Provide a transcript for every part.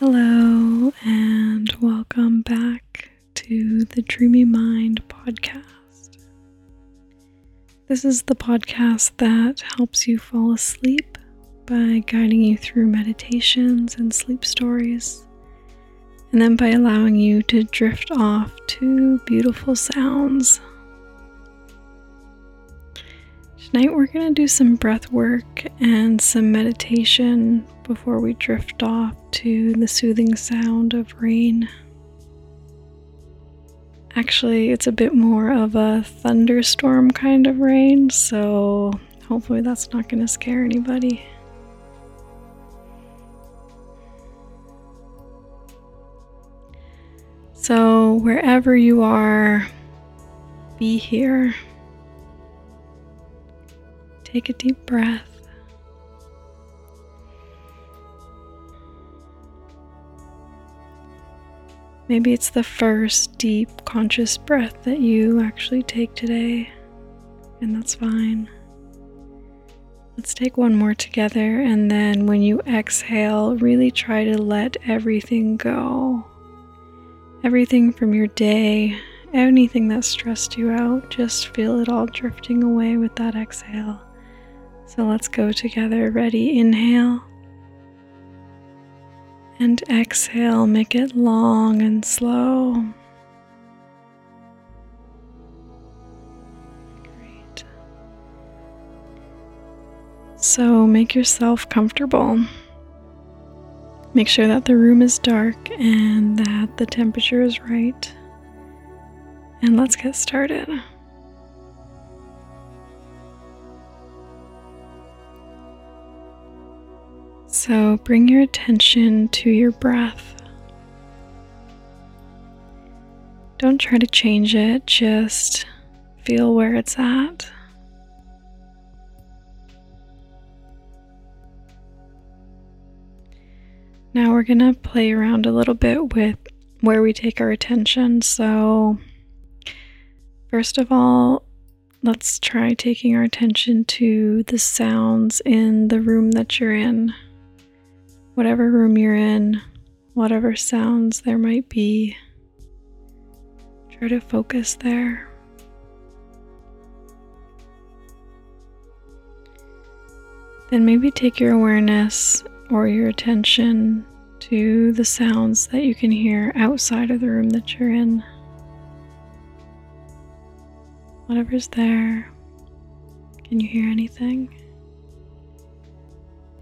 Hello, and welcome back to the Dreamy Mind podcast. This is the podcast that helps you fall asleep by guiding you through meditations and sleep stories, and then by allowing you to drift off to beautiful sounds. Tonight, we're going to do some breath work and some meditation before we drift off to the soothing sound of rain. Actually, it's a bit more of a thunderstorm kind of rain, so hopefully, that's not going to scare anybody. So, wherever you are, be here. Take a deep breath. Maybe it's the first deep conscious breath that you actually take today, and that's fine. Let's take one more together, and then when you exhale, really try to let everything go. Everything from your day, anything that stressed you out, just feel it all drifting away with that exhale. So let's go together. Ready? Inhale. And exhale. Make it long and slow. Great. So make yourself comfortable. Make sure that the room is dark and that the temperature is right. And let's get started. So bring your attention to your breath. Don't try to change it, just feel where it's at. Now we're going to play around a little bit with where we take our attention. So, first of all, let's try taking our attention to the sounds in the room that you're in whatever room you're in, whatever sounds there might be, try to focus there. Then maybe take your awareness or your attention to the sounds that you can hear outside of the room that you're in. Whatever's there, can you hear anything?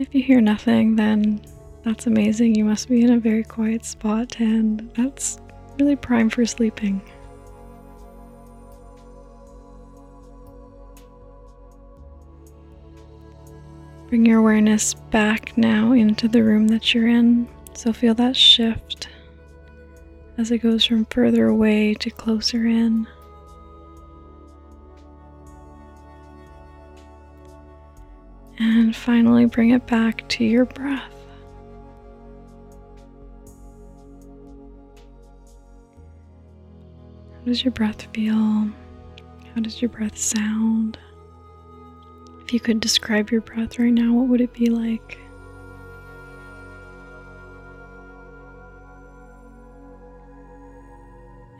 If you hear nothing, then that's amazing. You must be in a very quiet spot, and that's really prime for sleeping. Bring your awareness back now into the room that you're in. So feel that shift as it goes from further away to closer in. And finally, bring it back to your breath. Does your breath feel? How does your breath sound? If you could describe your breath right now, what would it be like?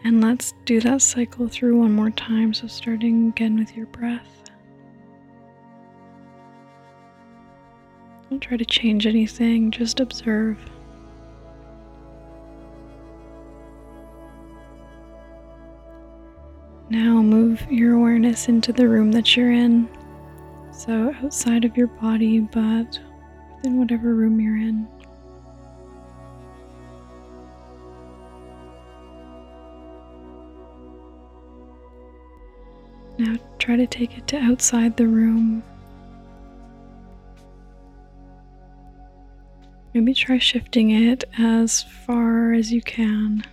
And let's do that cycle through one more time. So, starting again with your breath. Don't try to change anything, just observe. Now move your awareness into the room that you're in. So outside of your body, but within whatever room you're in. Now try to take it to outside the room. Maybe try shifting it as far as you can.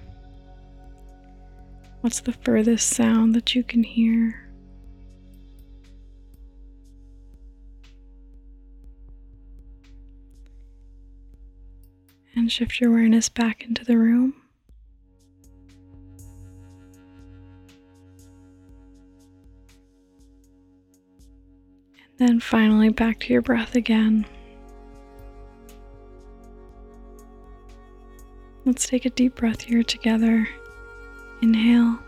What's the furthest sound that you can hear? And shift your awareness back into the room. And then finally back to your breath again. Let's take a deep breath here together. Inhale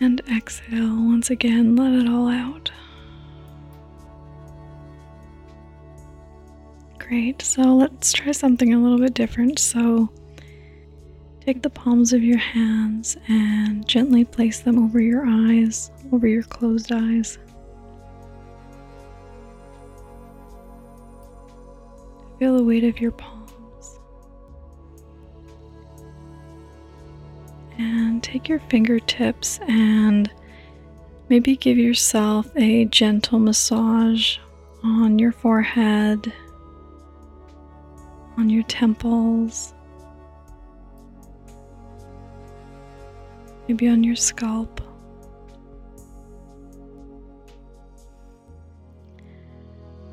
and exhale. Once again, let it all out. Great. So let's try something a little bit different. So take the palms of your hands and gently place them over your eyes, over your closed eyes. Feel the weight of your palms. Take your fingertips and maybe give yourself a gentle massage on your forehead, on your temples, maybe on your scalp.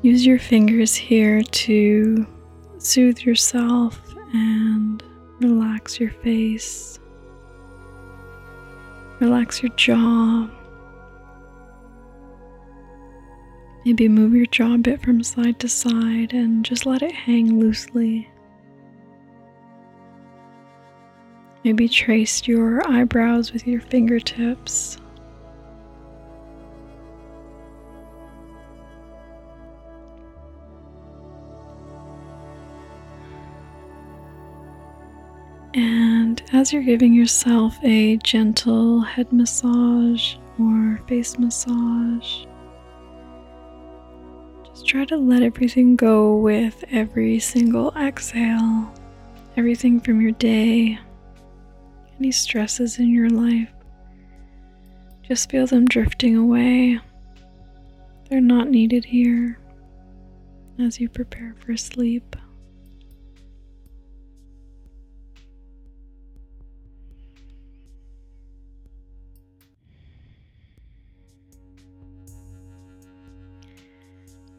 Use your fingers here to soothe yourself and relax your face. Relax your jaw. Maybe move your jaw a bit from side to side and just let it hang loosely. Maybe trace your eyebrows with your fingertips. As you're giving yourself a gentle head massage or face massage, just try to let everything go with every single exhale, everything from your day, any stresses in your life. Just feel them drifting away. They're not needed here as you prepare for sleep.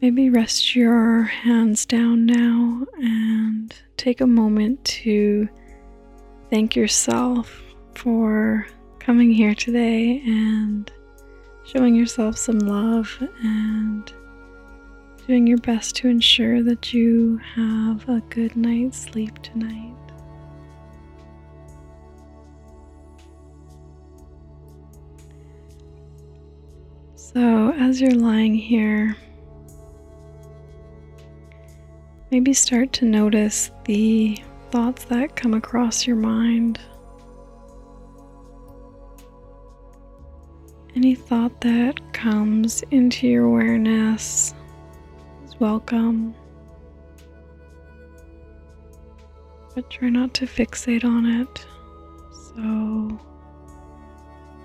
Maybe rest your hands down now and take a moment to thank yourself for coming here today and showing yourself some love and doing your best to ensure that you have a good night's sleep tonight. So, as you're lying here, Maybe start to notice the thoughts that come across your mind. Any thought that comes into your awareness is welcome. But try not to fixate on it. So,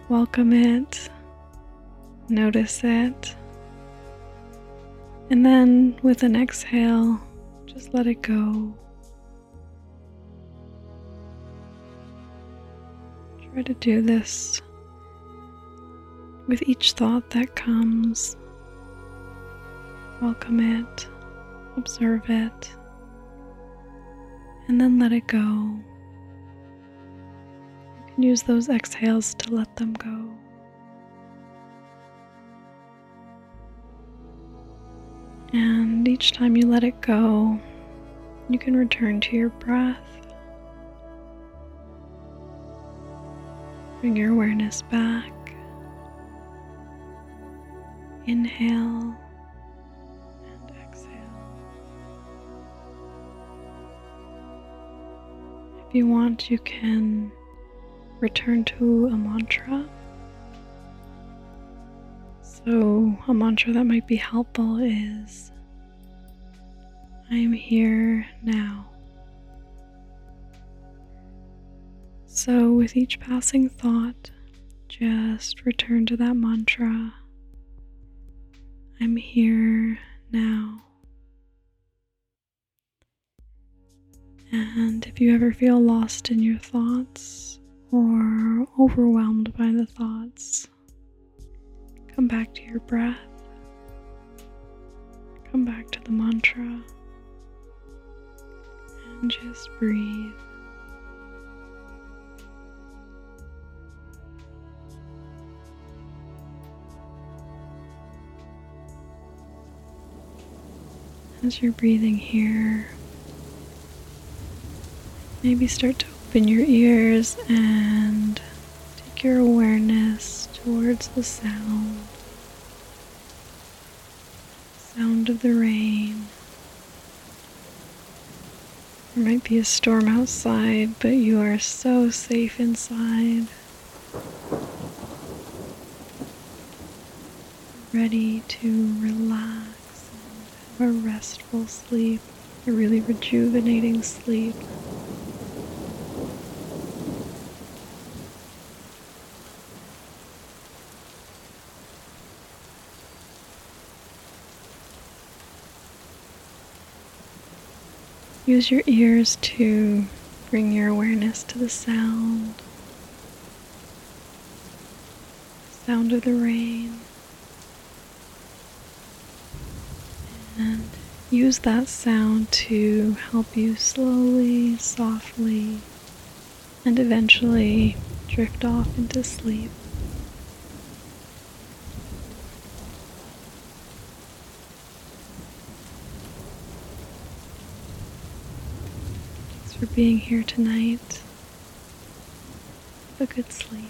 welcome it, notice it, and then with an exhale, just let it go. Try to do this with each thought that comes. Welcome it, observe it, and then let it go. You can use those exhales to let them go. And each time you let it go, you can return to your breath. Bring your awareness back. Inhale and exhale. If you want, you can return to a mantra. So, a mantra that might be helpful is I am here now. So, with each passing thought, just return to that mantra I'm here now. And if you ever feel lost in your thoughts or overwhelmed by the thoughts, Come back to your breath. Come back to the mantra. And just breathe. As you're breathing here, Maybe start to open your ears and take your awareness towards the sound. Sound of the rain. There might be a storm outside, but you are so safe inside. Ready to relax and have a restful sleep, a really rejuvenating sleep. Use your ears to bring your awareness to the sound. Sound of the rain. And use that sound to help you slowly, softly, and eventually drift off into sleep. For being here tonight. Have a good sleep.